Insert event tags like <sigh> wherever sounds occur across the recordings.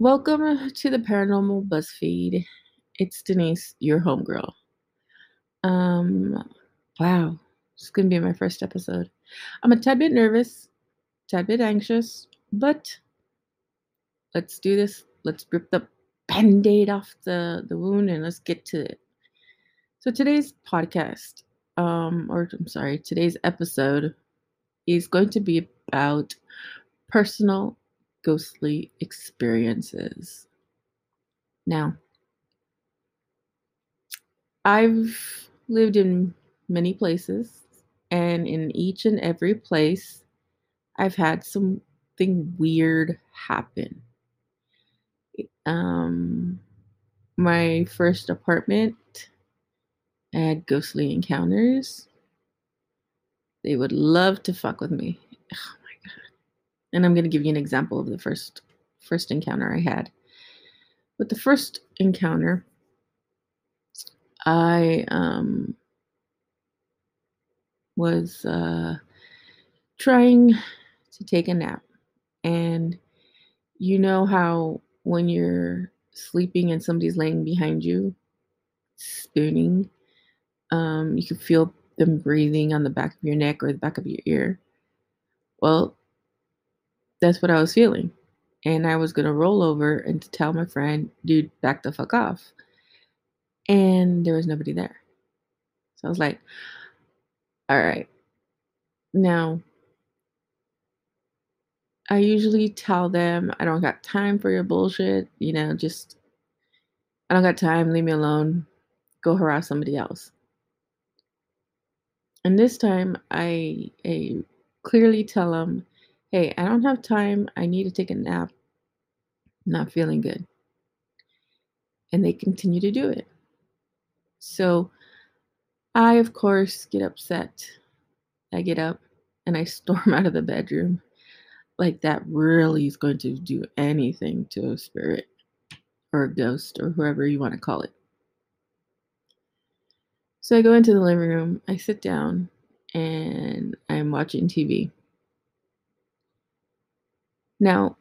Welcome to the Paranormal BuzzFeed. It's Denise, your homegirl. Um, wow, it's gonna be my first episode. I'm a tad bit nervous, tad bit anxious, but let's do this. Let's rip the band-aid off the, the wound and let's get to it. So today's podcast, um, or I'm sorry, today's episode is going to be about personal ghostly experiences. Now, I've lived in many places, and in each and every place, I've had something weird happen. Um, my first apartment Had ghostly encounters. They would love to fuck with me. Oh my god. And I'm gonna give you an example of the first first encounter I had. With the first encounter, I um was uh trying to take a nap. And you know how when you're sleeping and somebody's laying behind you, spooning, um, you can feel them breathing on the back of your neck or the back of your ear. Well, that's what I was feeling. And I was going to roll over and to tell my friend, dude, back the fuck off. And there was nobody there. So I was like, all right. Now, I usually tell them I don't got time for your bullshit. You know, just, I don't got time. Leave me alone. Go harass somebody else. And this time, I, I clearly tell them, hey, I don't have time. I need to take a nap. I'm not feeling good. And they continue to do it. So I, of course, get upset. I get up and I <laughs> storm out of the bedroom. Like that really is going to do anything to a spirit or a ghost or whoever you want to call it. So I go into the living room, I sit down, and I'm watching TV. Now,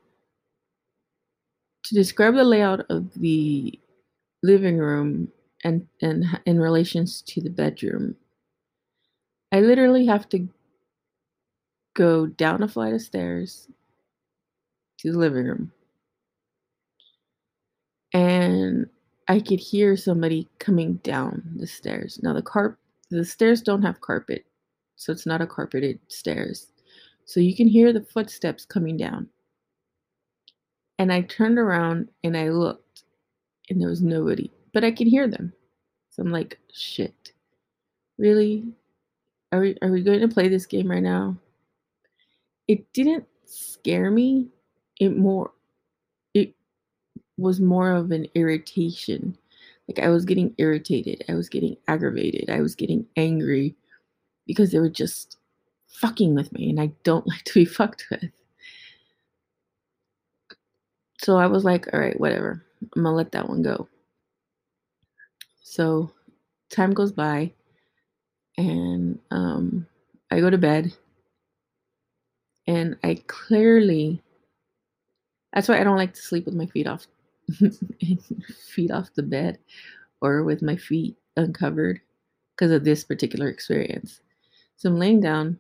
to describe the layout of the living room and, and in relations to the bedroom, I literally have to go down a flight of stairs to the living room. And I could hear somebody coming down the stairs. Now the carp the stairs don't have carpet, so it's not a carpeted stairs. So you can hear the footsteps coming down. And I turned around and I looked, and there was nobody, but I could hear them. So I'm like, shit. Really? Are we, are we going to play this game right now? It didn't scare me. It more, was more of an irritation. Like I was getting irritated. I was getting aggravated. I was getting angry because they were just fucking with me and I don't <laughs> like to be fucked with. So I was like, all right, whatever. I'm gonna let that one go. So time goes by and um, I go to bed and I clearly that's why I don't like to sleep with my feet off <laughs> feet off the bed or with my feet uncovered because of this particular experience. So I'm laying down.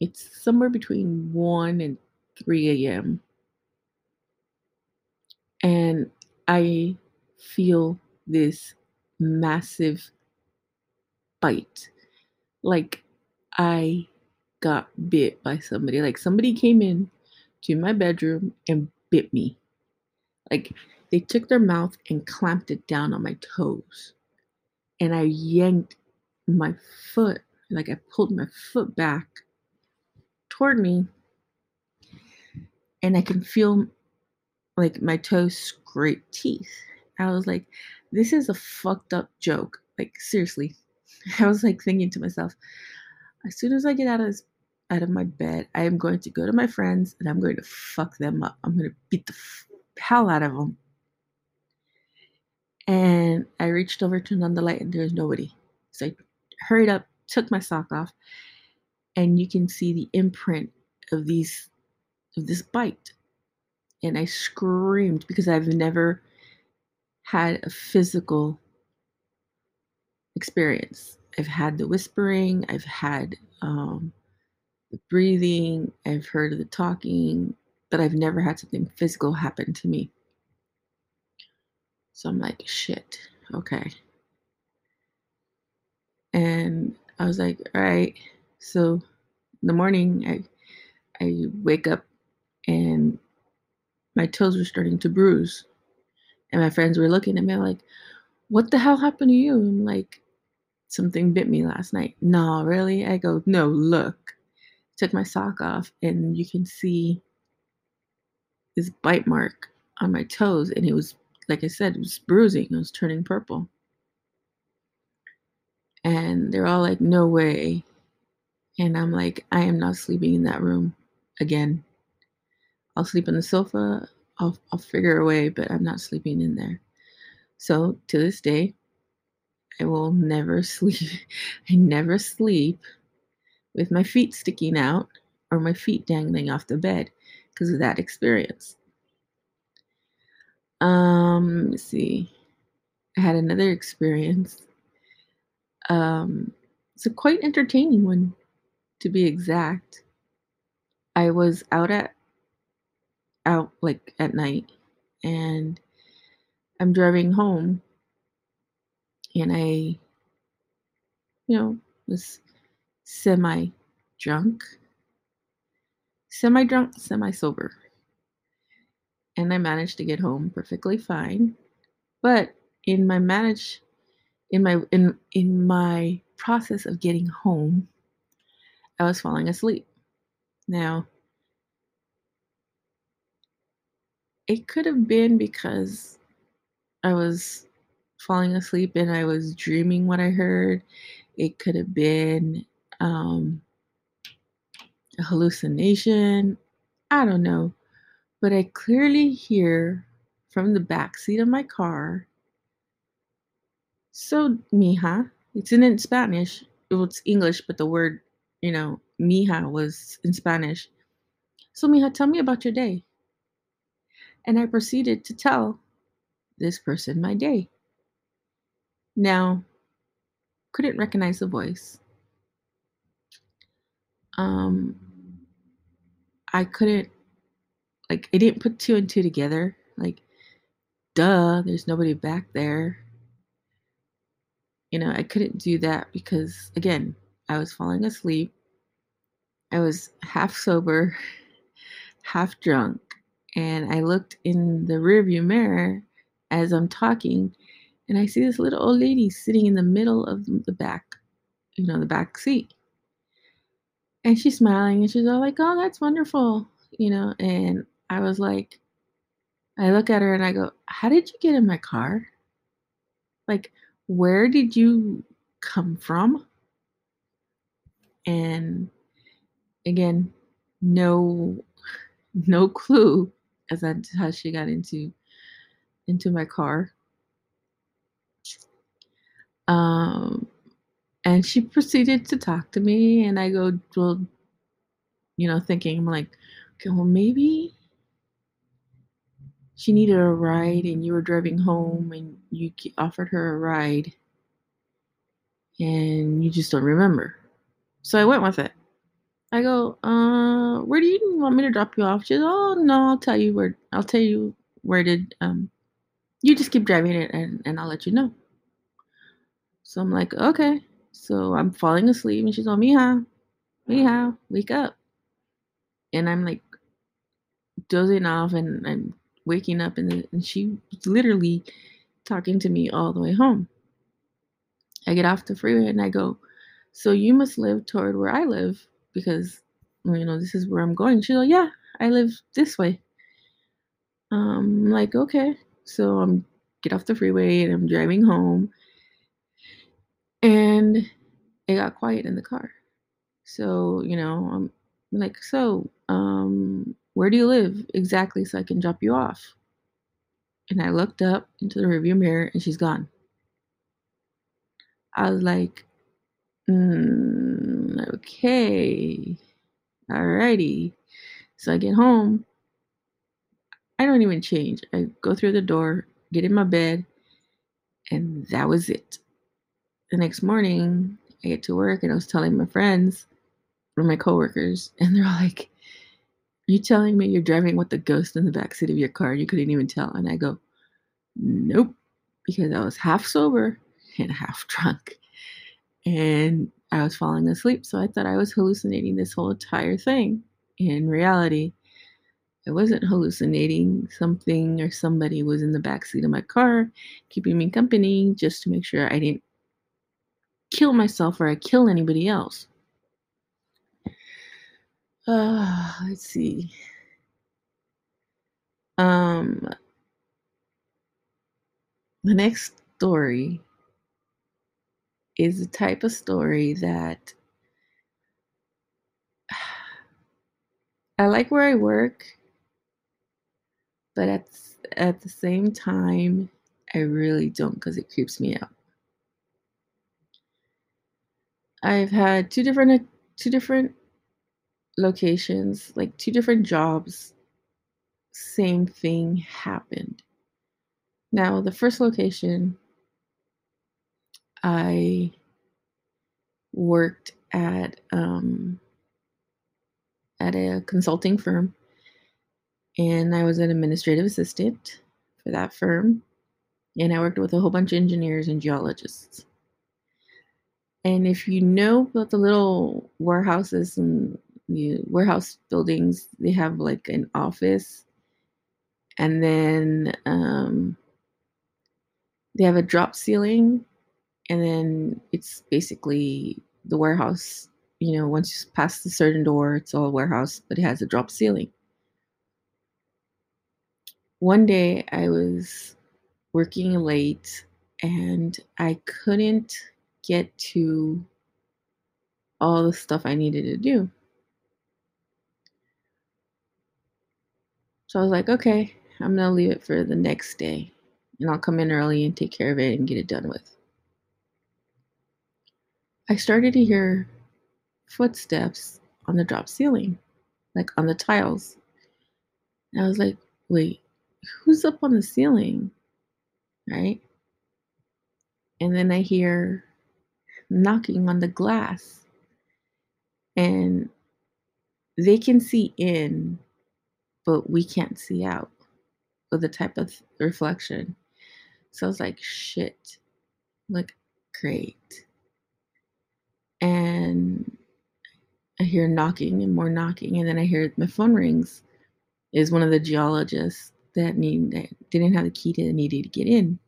It's somewhere between 1 and 3 a.m. And I feel this massive bite. Like I got bit by somebody. Like somebody came in to my bedroom and bit me. Like they took their mouth and clamped it down on my toes. And I yanked my foot, like I pulled my foot back toward me. And I can feel like my toes scrape teeth. I was like, this is a fucked up joke. Like, seriously. <laughs> I was like thinking to myself, as soon as I get out of this, out of my bed, I am going to go to my friends and I'm going to fuck them up. I'm going to beat the hell out of them. And I reached over, turned on the light, and there was nobody. So I hurried up, took my sock off, and you can see the imprint of these of this bite. And I screamed because I've never had a physical experience. I've had the whispering, I've had um, the breathing, I've heard the talking, but I've never had something physical happen to me. So I'm like, shit, okay. And I was like, all right. So in the morning, I I wake up and my toes were starting to bruise. And my friends were looking at me like, what the hell happened to you? I'm like, something bit me last night. No, really? I go, no, look. Took my sock off and you can see this bite mark on my toes. And it was, like I said, it was bruising. It was turning purple. And they're all like, no way. And I'm like, I am not sleeping in that room again. I'll sleep on the sofa. I'll, I'll figure a way, but I'm not sleeping in there. So to this day, I will never <laughs> sleep. I never sleep with my feet sticking out or my feet dangling off the bed because of that experience. Um, let me see. I had another experience. Um, it's a quite entertaining one, to be exact. I was out at out like at night and I'm driving home and I, you know, was semi drunk, semi drunk, semi sober. And I managed to get home perfectly fine. But in my manage in my in in my process of getting home, I was falling asleep. Now, it could have been because I was falling asleep and I was dreaming what I heard. It could have been um, a hallucination. I don't know. But I clearly hear from the back seat of my car. So, mija, it's in Spanish. Well, it's English, but the word, you know, mija was in Spanish. So, mija, tell me about your day. And I proceeded to tell this person my day. Now, couldn't recognize the voice. Um, I couldn't, like, I didn't put two and two together. Like, duh, there's nobody back there. You know, I couldn't do that because, again, I was falling asleep. I was half sober, <laughs> half drunk, and I looked in the rearview mirror as I'm talking, and I see this little old lady sitting in the middle of the back, you know, the back seat. And she's smiling and she's all like, Oh, that's wonderful, you know. And I was like, I look at her and I go, How did you get in my car? Like, where did you come from? And again, no <laughs> no clue as to how she got into into my car. Um, and she proceeded to talk to me, and I go, well, you know, thinking I'm like, okay, well, maybe she needed a ride, and you were driving home, and you offered her a ride, and you just don't remember. So I went with it. I go, uh, where do you want me to drop you off? She goes, oh no, I'll tell you where. I'll tell you where to. Um, you just keep driving it, and and I'll let you know. So I'm like, okay. So I'm falling asleep, and she's like, Mija, Mija, wake up. And I'm like dozing off, and I'm waking up, and, and she literally talking to me all the way home. I get off the freeway, and I go, so you must live toward where I live because you know this is where I'm going. She's like, yeah, I live this way. Um, I'm like, okay. So I'm get off the freeway and I'm driving home and it got quiet in the car. So, you know, I'm like, so, um, where do you live exactly so I can drop you off? And I looked up into the rearview mirror and she's gone. I was like, mm, okay, alrighty. So I get home. I don't even change. I go through the door, get in my bed, and that was it the next morning, I get to work and I was telling my friends or my coworkers, and they're all like, You telling me you're driving with the ghost in the backseat of your car you couldn't even tell? And I go, Nope, because I was half sober and half <laughs> drunk. And I was falling asleep, so I thought I was hallucinating this whole entire thing. In reality, I wasn't hallucinating. Something or somebody was in the backseat of my car, keeping me company just to make sure I didn't kill myself or I kill anybody else. Uh, let's see. Um, the next story is the type of story that I like where I work, but at at the same time, I really don't because it creeps me out. I've had two different two different locations, like two different jobs. Same thing happened. Now, the first location, I worked at um, at a consulting firm, and I was an administrative assistant for that firm, and I worked with a whole bunch of engineers and geologists. And if you know about the little warehouses and the warehouse buildings, they have like an office. And then um, they have a drop ceiling. And then it's basically the warehouse you know once you pass the certain door it's all warehouse but it has a drop ceiling. One day i was working late and i couldn't get to all the stuff I needed to do. So I was like, okay, I'm going to leave it for the next day and I'll come in early and take care of it and get it done with. I started to hear footsteps on the drop ceiling, like on the tiles. And I was like, wait, who's up on the ceiling? Right? And then I hear knocking on the glass and they can see in but we can't see out with the type of reflection so i was like shit look great and I hear knocking and more knocking, and then I hear my phone rings. Is one of the geologists that need that didn't have the key to needed to get in.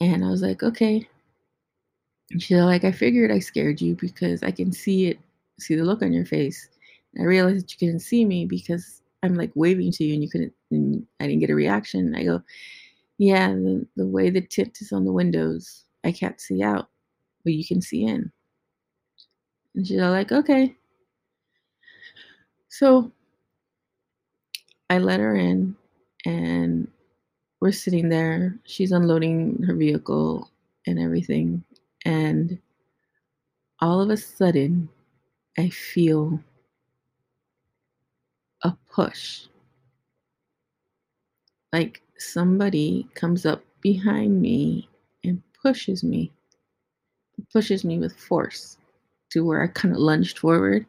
And I was like, okay. And she's like, I figured I scared you because I can see it, see the look on your face. I realized that you couldn't see me because I'm like waving to you and you couldn't, and I didn't get a reaction. I go, yeah, the, the way the tint is on the windows, I can't see out, but you can see in. And she's all like, okay. So I let her in and we're sitting there. She's unloading her vehicle and everything. And all of a sudden, I feel a push. Like somebody comes up behind me and pushes me, pushes me with force to where I kind of lunged forward.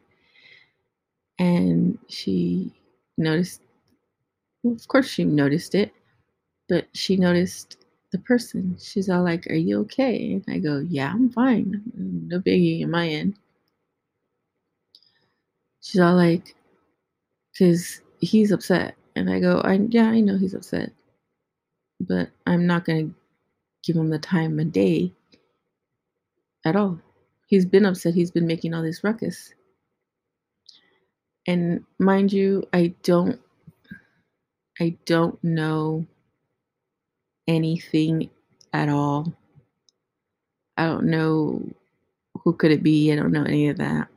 And she noticed, well, of course, she noticed it, but she noticed the person. She's all like, Are you okay? And I go, Yeah, I'm fine. No biggie in my end. She's all like, Because he's upset. And I go, I, Yeah, I know he's upset. But I'm not going to give him the time of day at all. He's been upset. He's been making all this ruckus. And mind you, I don't I don't know anything at all. I don't know who could it be. I don't know any of that.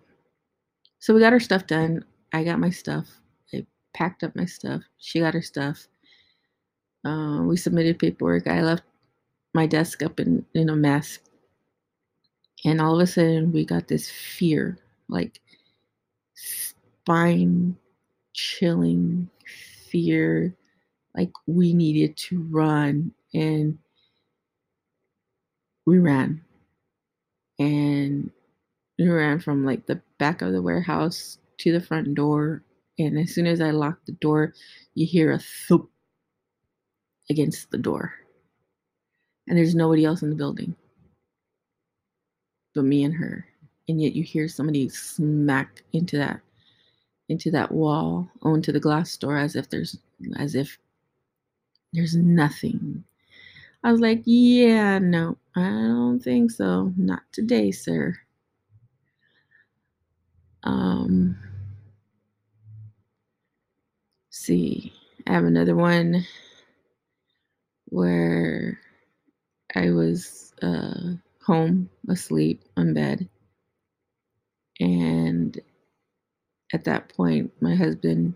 So we got our stuff done. I got my stuff. Packed up my stuff. She got her stuff. Uh, we submitted paperwork. I left my desk up in, in a mess. And all of a sudden, we got this fear like spine chilling fear like we needed to run and we ran and we ran from like the back of the warehouse to the front door and as soon as i lock the door you hear a thump against the door and there's nobody else in the building but me and her and yet you hear somebody smack into that into that wall onto the glass door as if there's as if there's nothing. I was like, yeah, no, I don't think so. Not today, sir. Um, see, I have another one where I was uh, home asleep on bed. And at that point, my husband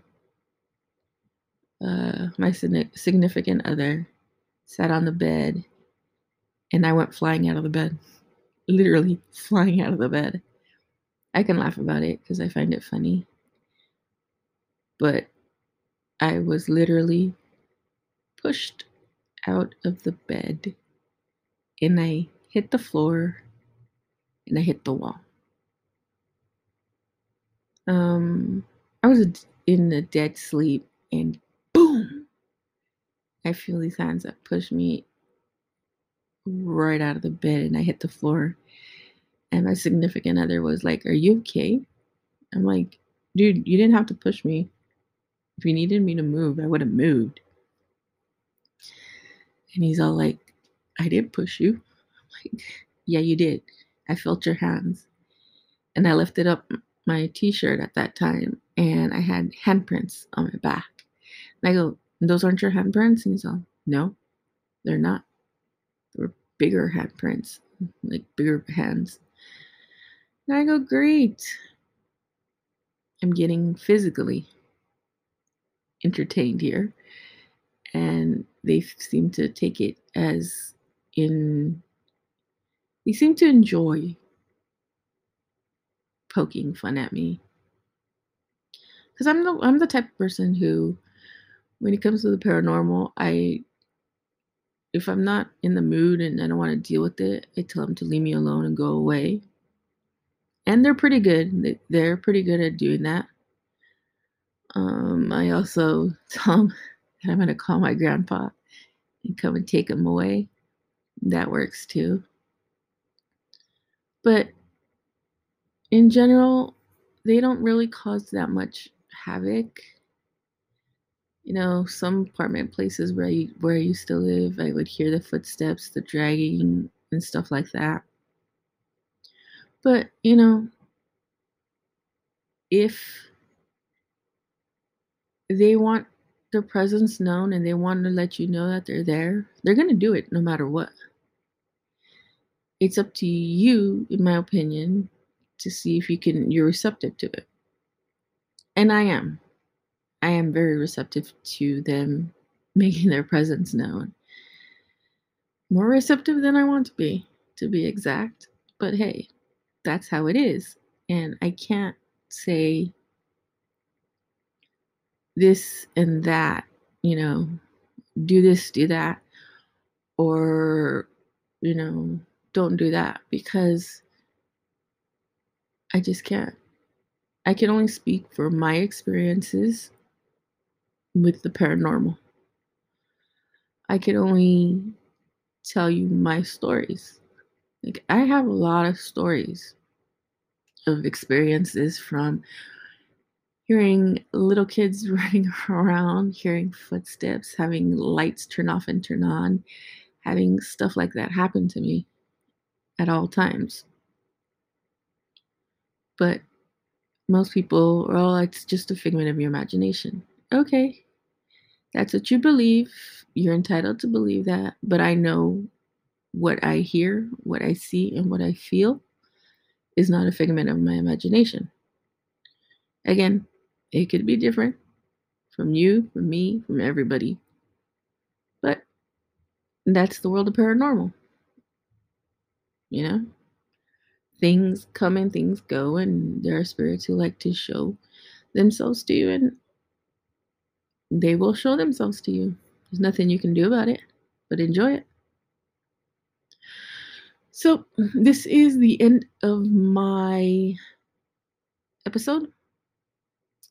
uh, my significant other sat on the bed and I went flying out of the bed. <laughs> Literally flying out of the bed. I can laugh about it because I find it funny. But I was literally pushed out of the bed and I hit the floor and I hit the wall. Um, I was in a dead sleep and boom, I feel these hands that push me right out of the bed and I hit the floor. And my significant other was like, Are you okay? I'm like, Dude, you didn't have to push me. If you needed me to move, I would have moved. And he's all like, I did push you. I'm like, Yeah, you did. I felt your hands. And I lifted up my t shirt at that time and I had handprints on my back. And I go, those aren't your handprints? And he's all, no, they're not. They're bigger handprints, like bigger hands. And I go, great. I'm getting physically entertained here. And they seem to take it as in, they seem to enjoy poking fun at me. Because I'm the, I'm the type of person who when it comes to the paranormal, I if I'm not in the mood and I don't want to deal with it, I tell them to leave me alone and go away. And they're pretty good. They're pretty good at doing that. Um, I also tell them that I'm going to call my grandpa and come and take him away. That works too. But in general, they don't really cause that much havoc. You know, some apartment places where I, where I used to live, I would hear the footsteps, the dragging, and stuff like that. But, you know, if they want their presence known and they want to let you know that they're there, they're going to do it no matter what. It's up to you, in my opinion, to see if you can you're receptive to it. And I am. I am very receptive to them <laughs> making their presence known. More receptive than I want to be, to be exact. But hey, that's how it is. And I can't say this and that, you know, do this, do that, or, you know, don't do that because I just can't. I can only speak for my experiences with the paranormal. I can only tell you my stories. Like, I have a lot of stories of experiences from hearing little kids <laughs> running around, hearing footsteps, having lights turn off and turn on, having stuff like that happen to me at all times. But most people, oh, it's just a figment of your imagination. Okay, that's what you believe. You're entitled to believe that. But I know what I hear, what I see, and what I feel is not a figment of my imagination. Again, it could be different from you, from me, from everybody. But that's the world of paranormal. You know? Things come and things go, and there are spirits who like to show themselves to you, and they will show themselves to you. There's nothing you can do about it, but enjoy it. So, this is the end of my episode.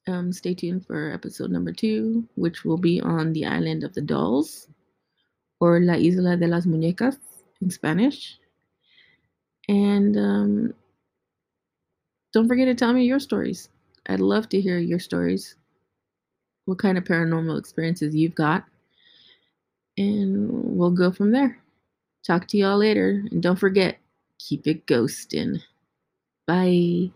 Um, stay tuned for episode number two, which will be on the island of the dolls, or La Isla de las Muñecas in Spanish. And um, don't forget to tell me your stories. I'd love to hear your stories. What kind of paranormal experiences you've got. And we'll go from there. Talk to y'all later. And don't forget, keep it ghosting. Bye.